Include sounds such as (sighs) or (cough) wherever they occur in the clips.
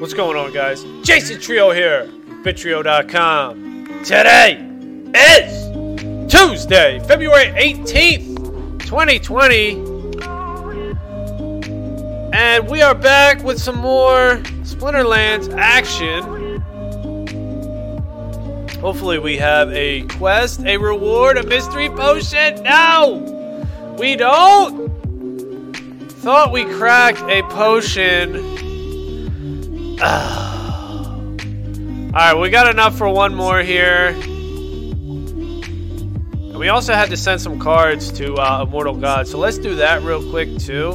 What's going on, guys? Jason Trio here, Bittrio.com. Today is Tuesday, February 18th, 2020. And we are back with some more Splinterlands action. Hopefully, we have a quest, a reward, a mystery potion. No! We don't! Thought we cracked a potion. Alright, we got enough for one more here. And we also had to send some cards to uh, Immortal God, so let's do that real quick too.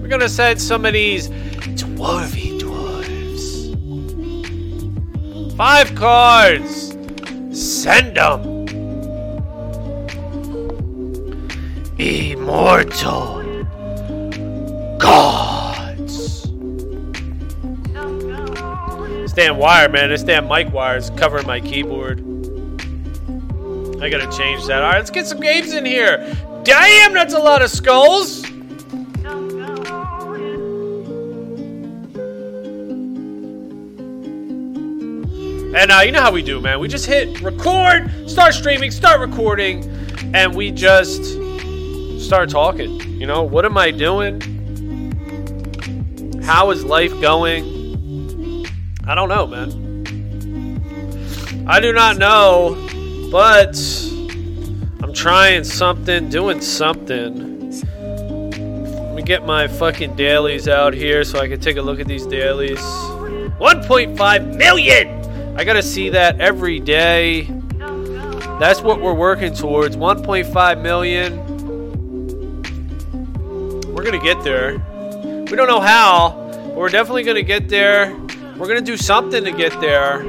We're gonna send some of these dwarvy dwarves. Five cards! Send them! Immortal gods! Damn wire, man. This damn mic wire is covering my keyboard. I gotta change that. Alright, let's get some games in here. Damn, that's a lot of skulls! And uh, you know how we do, man. We just hit record, start streaming, start recording, and we just start talking. You know, what am I doing? How is life going? I don't know, man. I do not know, but I'm trying something, doing something. Let me get my fucking dailies out here so I can take a look at these dailies. 1.5 million! I gotta see that every day. That's what we're working towards 1.5 million. We're gonna get there. We don't know how, but we're definitely gonna get there. We're gonna do something to get there.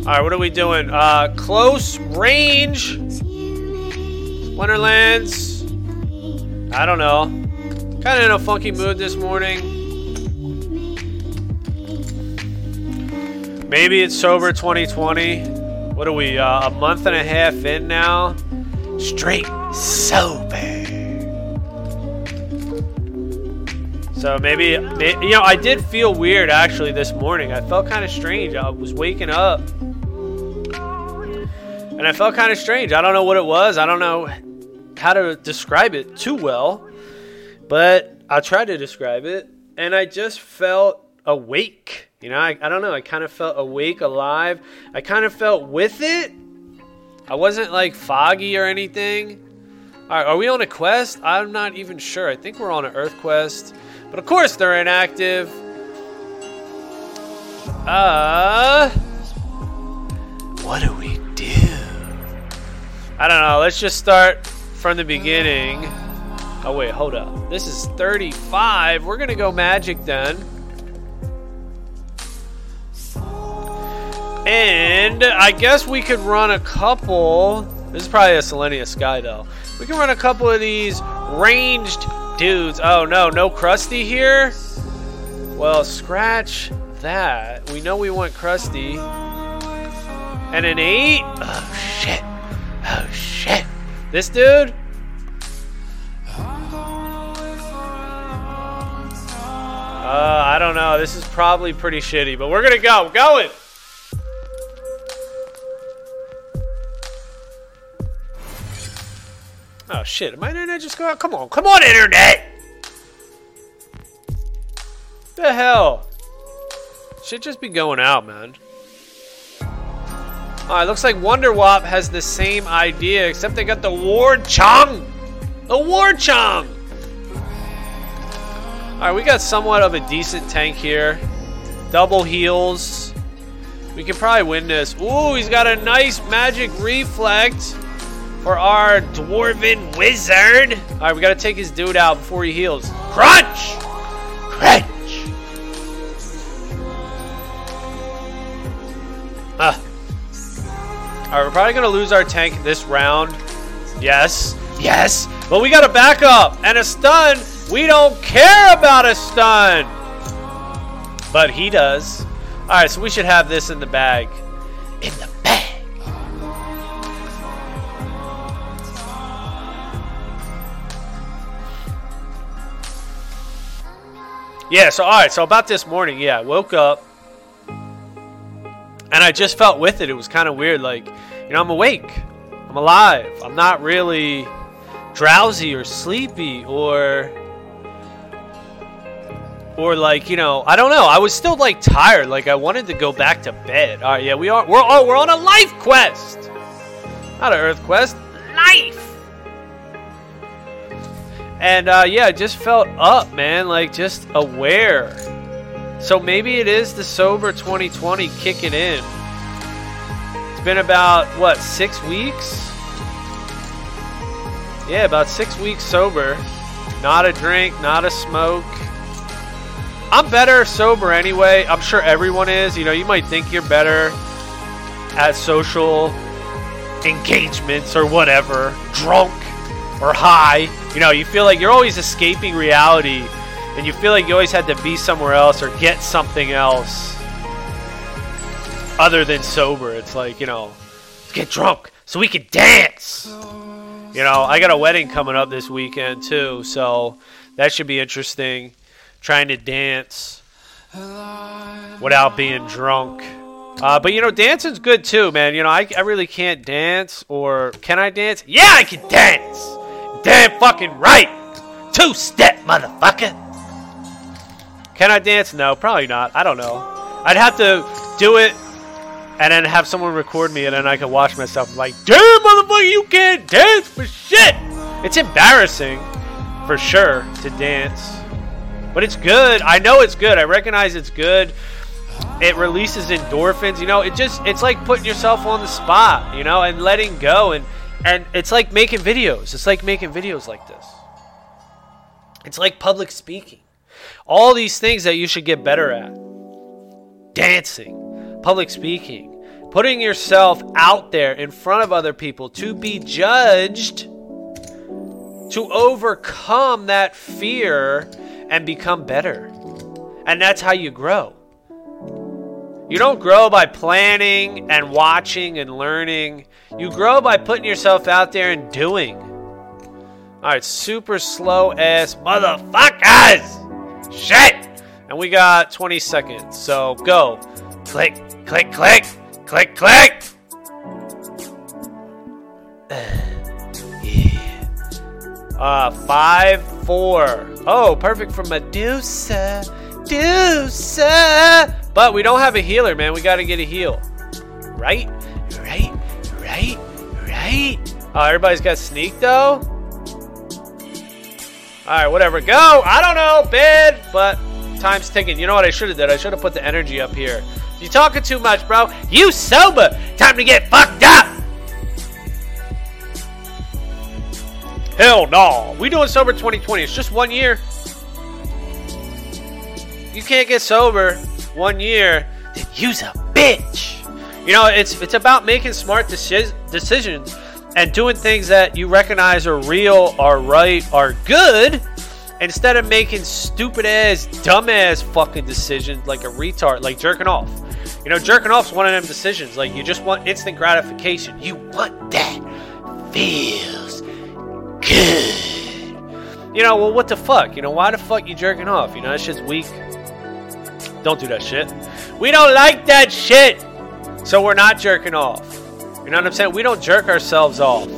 Alright, what are we doing? Uh, close range. Wonderlands. I don't know. Kind of in a funky mood this morning. Maybe it's sober 2020. What are we? Uh, a month and a half in now. Straight sober. So maybe, you know, I did feel weird actually this morning. I felt kind of strange. I was waking up. And I felt kind of strange. I don't know what it was. I don't know how to describe it too well, but I tried to describe it, and I just felt awake. You know, I, I don't know. I kind of felt awake, alive. I kind of felt with it. I wasn't like foggy or anything. All right, are we on a quest? I'm not even sure. I think we're on an Earth quest, but of course they're inactive. Uh, what do we do? I don't know. Let's just start from the beginning. Oh, wait, hold up. This is 35. We're to go magic then. And I guess we could run a couple. This is probably a Selenia Sky, though. We can run a couple of these ranged dudes. Oh, no, no Krusty here? Well, scratch that. We know we want Krusty. And an 8? Oh, shit. Oh, shit. This dude? Uh, I don't know. This is probably pretty shitty, but we're gonna go. Going! Oh shit, my internet just go out? Come on, come on, internet! The hell? Should just be going out, man. Ah, Alright, looks like Wonder Wop has the same idea, except they got the War Chong! The War Chong! Alright, we got somewhat of a decent tank here. Double heals. We can probably win this. Ooh, he's got a nice magic reflect for our dwarven wizard. Alright, we gotta take his dude out before he heals. Crunch! Crunch! Ah. Alright, we're probably gonna lose our tank this round. Yes. Yes. But we got a backup and a stun. We don't care about a stun. But he does. Alright, so we should have this. In the bag. Yeah, so all right, so about this morning, yeah, I woke up and I just felt with it. It was kind of weird like, you know, I'm awake. I'm alive. I'm not really drowsy or sleepy or or like you know i don't know i was still like tired like i wanted to go back to bed all right yeah we are we're oh we're on a life quest not an earth quest life and uh, yeah just felt up man like just aware. So maybe it is the sober 2020 kicking in. It's been about what six weeks? Yeah about six weeks sober. Not a drink not a smoke. I'm better sober anyway. I'm sure everyone is. You know, you might think you're better at social engagements or whatever, drunk or high. You know, you feel like you're always escaping reality and you feel like you always had to be somewhere else or get something else other than sober. It's like, you know, get drunk so we can dance. You know, I got a wedding coming up this weekend too, so that should be interesting trying to dance without being drunk. Uh, but you know, dancing's good too, man. You know, I, I really can't dance, or can I dance? Yeah, I can dance. Damn fucking right. Two step, motherfucker. Can I dance? No, probably not. I don't know. I'd have to do it and then have someone record me, and then I could watch myself. I'm like, damn, motherfucker, you can't dance for shit. It's embarrassing, for sure, to dance. But it's good. I know it's good. I recognize it's good. It releases endorphins. You know, it just it's like putting yourself on the spot, you know, and letting go and and it's like making videos. It's like making videos like this. It's like public speaking. All these things that you should get better at. Dancing, public speaking, putting yourself out there in front of other people to be judged, to overcome that fear and become better. And that's how you grow. You don't grow by planning and watching and learning. You grow by putting yourself out there and doing. All right, super slow ass motherfuckers. Shit. And we got 20 seconds. So go. Click, click, click, click, click. (sighs) yeah. Uh, five, four. Oh, perfect for Medusa. Medusa. But we don't have a healer, man. We got to get a heal. Right? Right? Right? Oh, everybody's got sneak, though? Alright, whatever. Go! I don't know. bid! but time's ticking. You know what I should have did? I should have put the energy up here. You talking too much, bro. You sober. Time to get fucked up. Hell no. We doing sober 2020. It's just one year. You can't get sober one year. Then use a bitch. You know, it's it's about making smart deci- decisions and doing things that you recognize are real, are right, are good, instead of making stupid ass, dumb ass fucking decisions like a retard, like jerking off. You know, jerking off's one of them decisions. Like you just want instant gratification. You want that. Feels good. You know, well, what the fuck? You know, why the fuck you jerking off? You know, that shit's weak. Don't do that shit. We don't like that shit. So we're not jerking off. You know what I'm saying? We don't jerk ourselves off.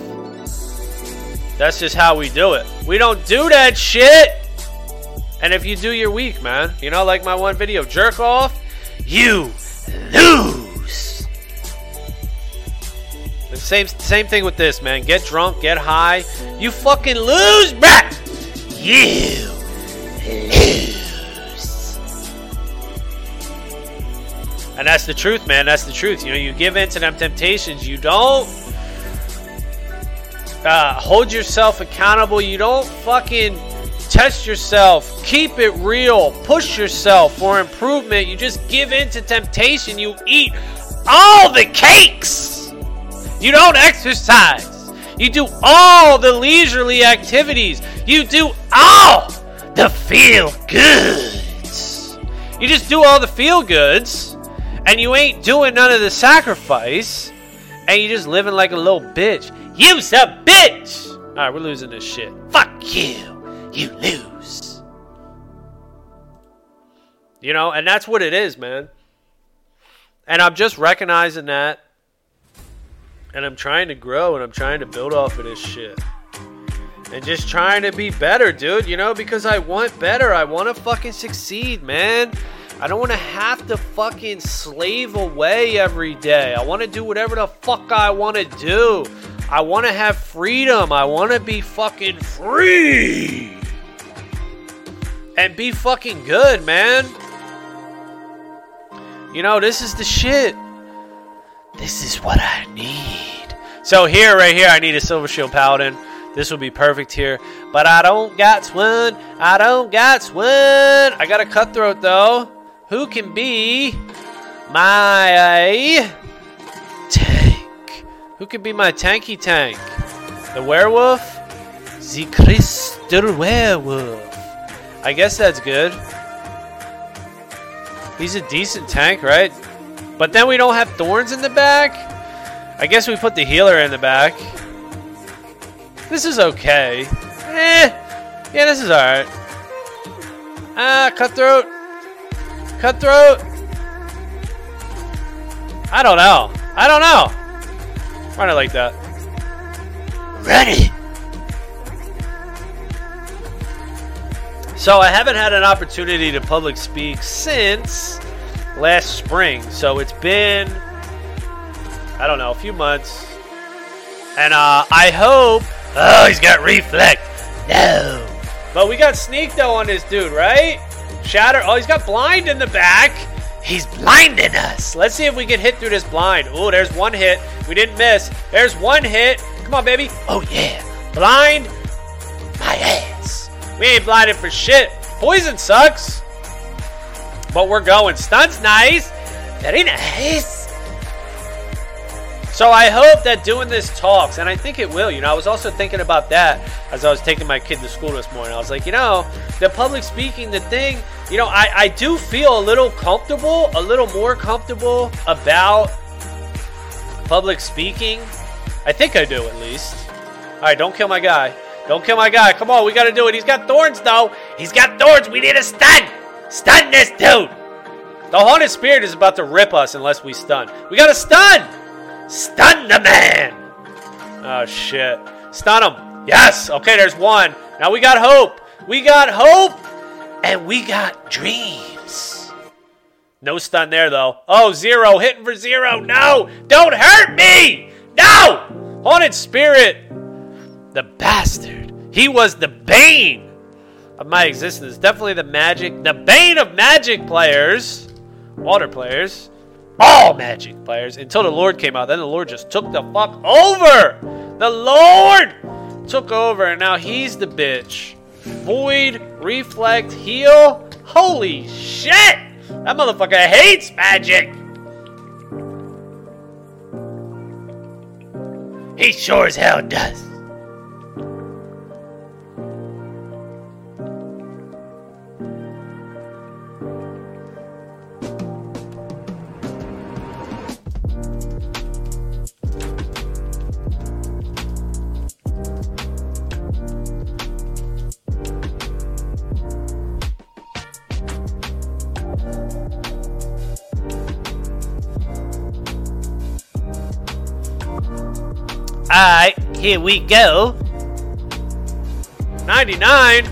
That's just how we do it. We don't do that shit. And if you do, you're weak, man. You know, like my one video, jerk off, you lose. The same same thing with this, man. Get drunk, get high, you fucking lose, bruh. You lose. And that's the truth, man. That's the truth. You know, you give in to them temptations. You don't uh, hold yourself accountable. You don't fucking test yourself. Keep it real. Push yourself for improvement. You just give in to temptation. You eat all the cakes. You don't exercise. You do all the leisurely activities. You do all the feel goods. You just do all the feel goods and you ain't doing none of the sacrifice, and you just living like a little bitch. You's a bitch! Alright, we're losing this shit. Fuck you! You lose. You know, and that's what it is, man. And I'm just recognizing that. And I'm trying to grow and I'm trying to build off of this shit. And just trying to be better, dude, you know, because I want better. I want to fucking succeed, man. I don't want to have to fucking slave away every day. I want to do whatever the fuck I want to do. I want to have freedom. I want to be fucking free. And be fucking good, man. You know, this is the shit. This is what I need. So here, right here, I need a Silver Shield Paladin. This will be perfect here. But I don't got one. I don't got one. I got a cutthroat though. Who can be my tank? Who can be my tanky tank? The werewolf? The crystal werewolf. I guess that's good. He's a decent tank, right? But then we don't have thorns in the back? I guess we put the healer in the back. This is okay. Eh. Yeah, this is alright. Ah, cutthroat. Cutthroat. I don't know. I don't know. Run it like that. Ready. So I haven't had an opportunity to public speak since last spring. So it's been, I don't know, a few months. And uh, I hope. Oh, he's got reflect. No. But we got sneak though on this dude, right? Shatter. Oh, he's got blind in the back. He's blinding us. Let's see if we can hit through this blind. Oh, there's one hit. We didn't miss. There's one hit. Come on, baby. Oh, yeah. Blind my ass. We ain't blinded for shit. Poison sucks. But we're going. Stun's nice. Very nice. So I hope that doing this talks, and I think it will. You know, I was also thinking about that as I was taking my kid to school this morning. I was like, you know, the public speaking, the thing, you know, I, I do feel a little comfortable, a little more comfortable about public speaking. I think I do at least. All right, don't kill my guy. Don't kill my guy. Come on, we gotta do it. He's got thorns, though. He's got thorns. We need a stun. Stun this dude. The haunted spirit is about to rip us unless we stun. We gotta stun. Stun the man. Oh shit. Stun him. Yes. Okay, there's one. Now we got hope. We got hope, and we got dreams. No stun there though. Oh, zero. Hitting for zero. No. Don't hurt me. No. Haunted spirit. The bastard. He was the bane of my existence. Definitely the magic, the bane of magic players, water players, all magic players until the Lord came out. Then the Lord just took the fuck over. The Lord took over, and now he's the bitch. Void, reflect, heal. Holy shit! That motherfucker hates magic. He sure as hell does. Here we go. 99?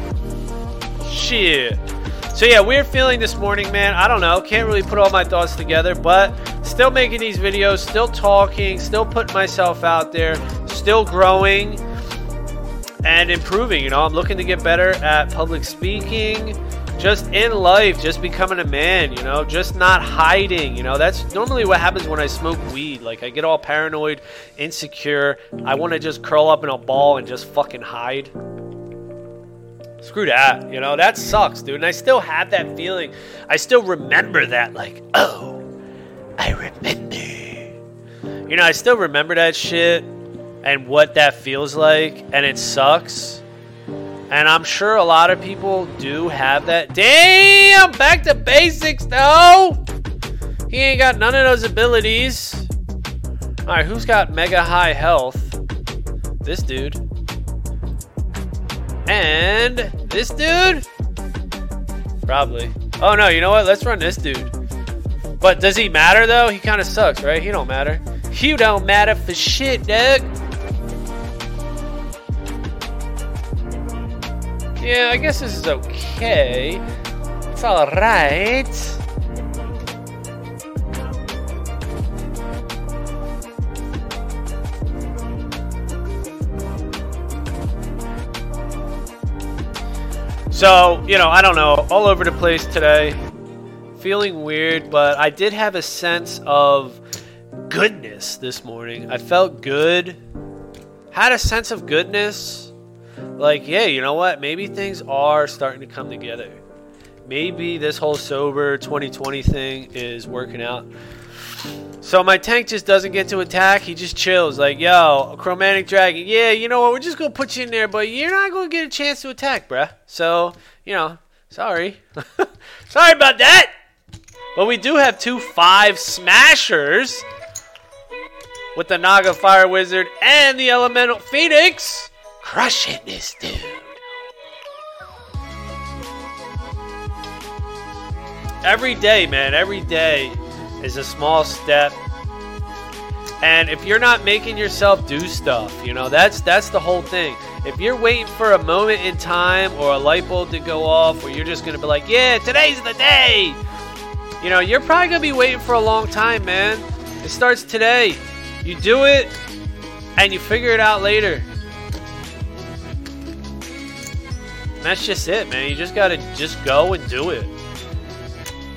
Shit. So yeah, weird feeling this morning, man. I don't know. Can't really put all my thoughts together, but still making these videos, still talking, still putting myself out there, still growing and improving. You know, I'm looking to get better at public speaking, just in life, just becoming a man, you know, just not hiding, you know. That's normally what happens when I smoke weed. Like I get all paranoid, insecure. I want to just curl up in a ball and just fucking hide. Screw that, you know, that sucks, dude. And I still have that feeling. I still remember that, like, oh, I remember. You know, I still remember that shit and what that feels like, and it sucks. And I'm sure a lot of people do have that. Damn! Back to basics, though! He ain't got none of those abilities. Alright, who's got mega high health? This dude. And this dude? Probably. Oh no, you know what? Let's run this dude. But does he matter though? He kind of sucks, right? He don't matter. You don't matter for shit, Doug. Yeah, I guess this is okay. It's alright. So, you know, I don't know, all over the place today. Feeling weird, but I did have a sense of goodness this morning. I felt good. Had a sense of goodness. Like, yeah, you know what? Maybe things are starting to come together. Maybe this whole sober 2020 thing is working out. So my tank just doesn't get to attack. He just chills. Like, yo, chromatic dragon. Yeah, you know what? We're just gonna put you in there, but you're not gonna get a chance to attack, bruh. So, you know, sorry. (laughs) sorry about that. But we do have two five smashers with the Naga Fire Wizard and the Elemental Phoenix crushing this dude. Every day, man, every day is a small step. And if you're not making yourself do stuff, you know, that's that's the whole thing. If you're waiting for a moment in time or a light bulb to go off where you're just going to be like, "Yeah, today's the day." You know, you're probably going to be waiting for a long time, man. It starts today. You do it and you figure it out later. And that's just it, man. You just got to just go and do it.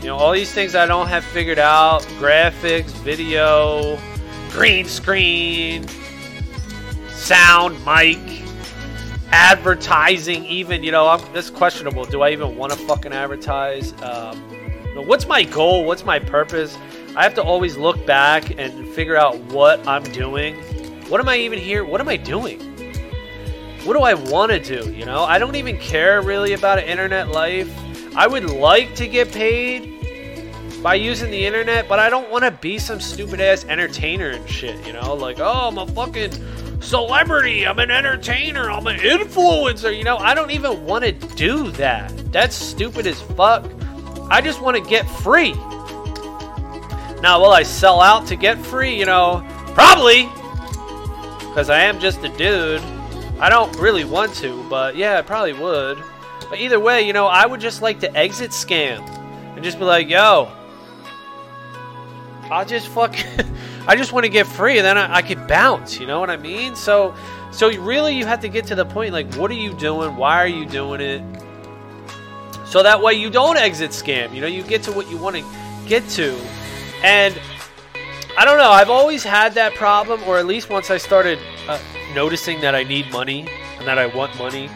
You know, all these things I don't have figured out graphics, video, green screen, sound, mic, advertising, even. You know, I'm, that's questionable. Do I even want to fucking advertise? Um, what's my goal? What's my purpose? I have to always look back and figure out what I'm doing. What am I even here? What am I doing? What do I want to do? You know, I don't even care really about internet life. I would like to get paid by using the internet, but I don't want to be some stupid ass entertainer and shit, you know? Like, oh, I'm a fucking celebrity, I'm an entertainer, I'm an influencer, you know? I don't even want to do that. That's stupid as fuck. I just want to get free. Now, will I sell out to get free? You know, probably. Because I am just a dude. I don't really want to, but yeah, I probably would. But either way, you know, I would just like to exit scam and just be like, yo, I'll just fuck. (laughs) I just want to get free, and then I, I could bounce. You know what I mean? So, so really, you have to get to the point. Like, what are you doing? Why are you doing it? So that way you don't exit scam. You know, you get to what you want to get to, and I don't know. I've always had that problem, or at least once I started uh, noticing that I need money and that I want money,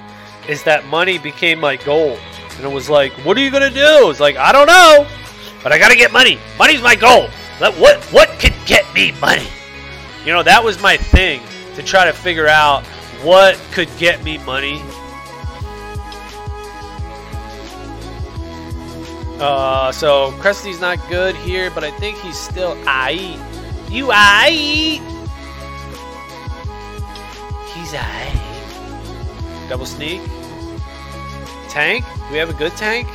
is that money became my goal. And it was like, what are you gonna do? It's like I don't know, but I gotta get money. Money's my goal. What what could get me money? You know, that was my thing to try to figure out what could get me money. Uh, so Krusty's not good here, but I think he's still I. You I. Double sneak. Tank. Do we have a good tank?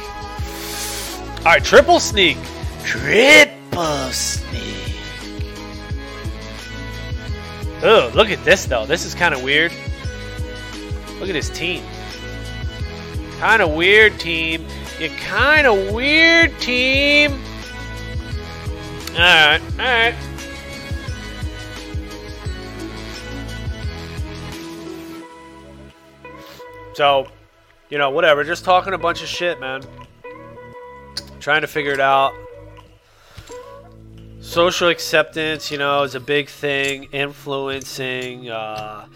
All right, triple sneak. Triple sneak. Oh, look at this though. This is kind of weird. Look at this team. Kind of weird team. You kind of weird team. All right, all right. So, you know, whatever. Just talking a bunch of shit, man. Trying to figure it out social acceptance, you know, is a big thing. Influencing, uh,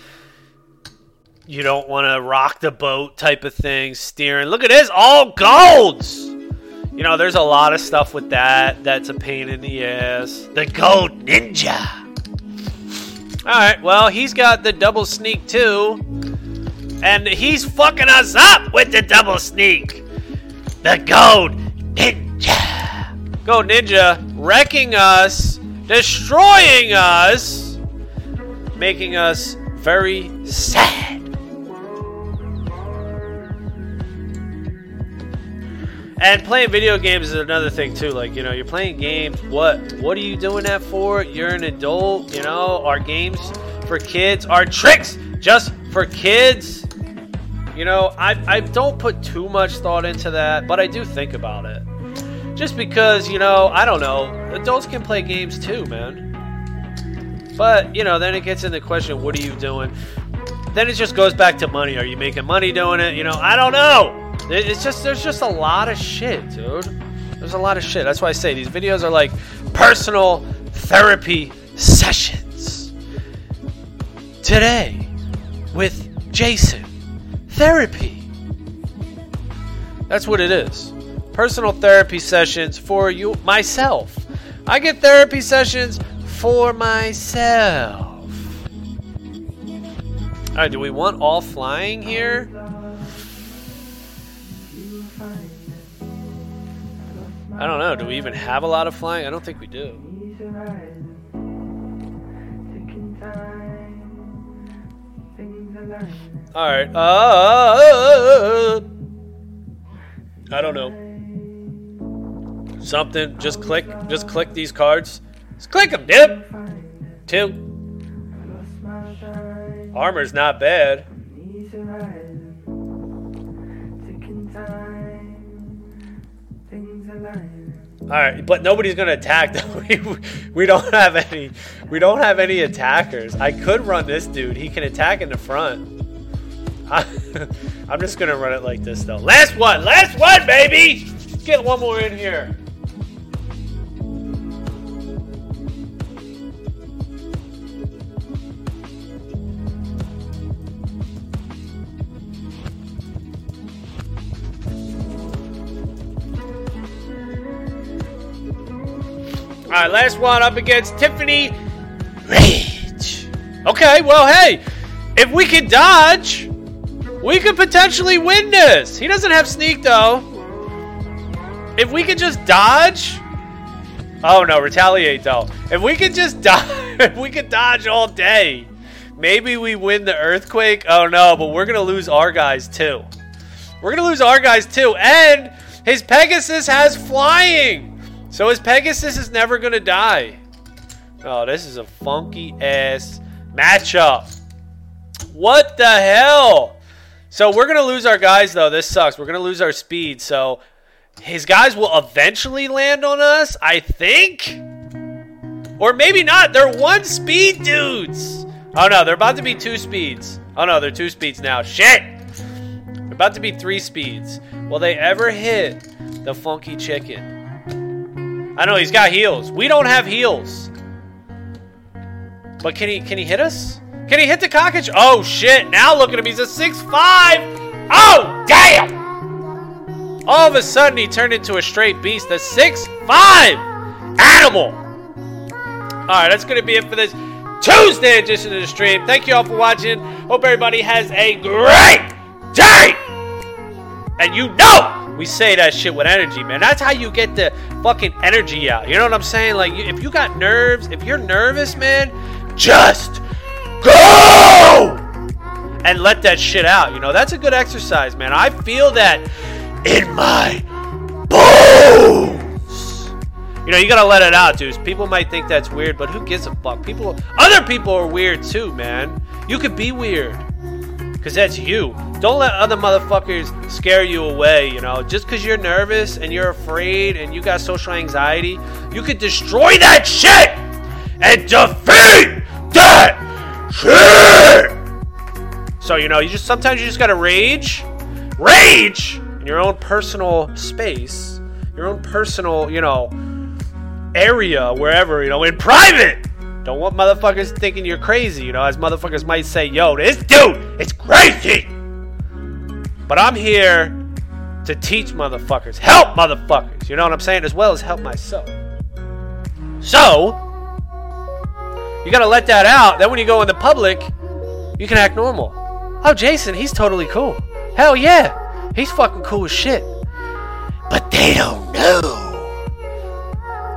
you don't want to rock the boat type of thing. Steering. Look at this, all golds. You know, there's a lot of stuff with that. That's a pain in the ass. The gold ninja. All right, well, he's got the double sneak too, and he's fucking us up with the double sneak. The gold ninja. Go Ninja wrecking us, destroying us, making us very sad. And playing video games is another thing too. Like you know, you're playing games. What what are you doing that for? You're an adult. You know, our games for kids are tricks just for kids. You know, I I don't put too much thought into that, but I do think about it. Just because you know, I don't know, adults can play games too, man. But you know, then it gets into the question: What are you doing? Then it just goes back to money. Are you making money doing it? You know, I don't know. It's just there's just a lot of shit, dude. There's a lot of shit. That's why I say these videos are like personal therapy sessions. Today with Jason. Therapy. That's what it is. Personal therapy sessions for you myself. I get therapy sessions for myself. Alright, do we want all flying here? I don't know. Do we even have a lot of flying? I don't think we do. All right. Uh, I don't know. Something. Just click. Just click these cards. Just click them, dip. Two. Armor's not bad. All right, but nobody's gonna attack. (laughs) we, we don't have any. We don't have any attackers. I could run this dude. He can attack in the front. I, (laughs) I'm just gonna run it like this though. Last one. Last one, baby. Get one more in here. All right, last one up against Tiffany Rage. Okay, well, hey, if we can dodge, we could potentially win this. He doesn't have sneak, though. If we could just dodge. Oh, no, retaliate, though. If we could just (laughs) dodge, if we could dodge all day, maybe we win the earthquake. Oh, no, but we're going to lose our guys, too. We're going to lose our guys, too. And his Pegasus has flying. So his Pegasus is never going to die. Oh, this is a funky ass matchup. What the hell? So we're going to lose our guys, though. This sucks. We're going to lose our speed. So his guys will eventually land on us, I think. Or maybe not. They're one speed dudes. Oh, no. They're about to be two speeds. Oh, no. They're two speeds now. Shit. They're about to be three speeds. Will they ever hit the funky chicken? I know he's got heals. We don't have heals. But can he can he hit us? Can he hit the cockage? Oh shit! Now look at him. He's a six five. Oh damn! All of a sudden he turned into a straight beast. The six five animal. All right, that's gonna be it for this Tuesday edition of the stream. Thank you all for watching. Hope everybody has a great day. And you know we say that shit with energy, man. That's how you get the fucking energy out. You know what I'm saying? Like, if you got nerves, if you're nervous, man, just go and let that shit out. You know, that's a good exercise, man. I feel that in my bones. You know, you gotta let it out, dudes. People might think that's weird, but who gives a fuck? People, other people are weird too, man. You could be weird because that's you. Don't let other motherfuckers scare you away, you know. Just because you're nervous and you're afraid and you got social anxiety, you could destroy that shit and defeat that shit. So, you know, you just sometimes you just gotta rage, rage in your own personal space, your own personal, you know, area, wherever, you know, in private. Don't want motherfuckers thinking you're crazy, you know, as motherfuckers might say, yo, this dude is crazy. But I'm here to teach motherfuckers, help motherfuckers, you know what I'm saying, as well as help myself. So, you gotta let that out. Then when you go in the public, you can act normal. Oh, Jason, he's totally cool. Hell yeah, he's fucking cool as shit. But they don't know.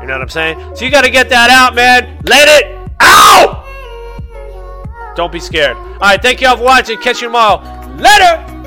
You know what I'm saying? So you gotta get that out, man. Let it out! Don't be scared. All right, thank you all for watching. Catch you tomorrow. Later!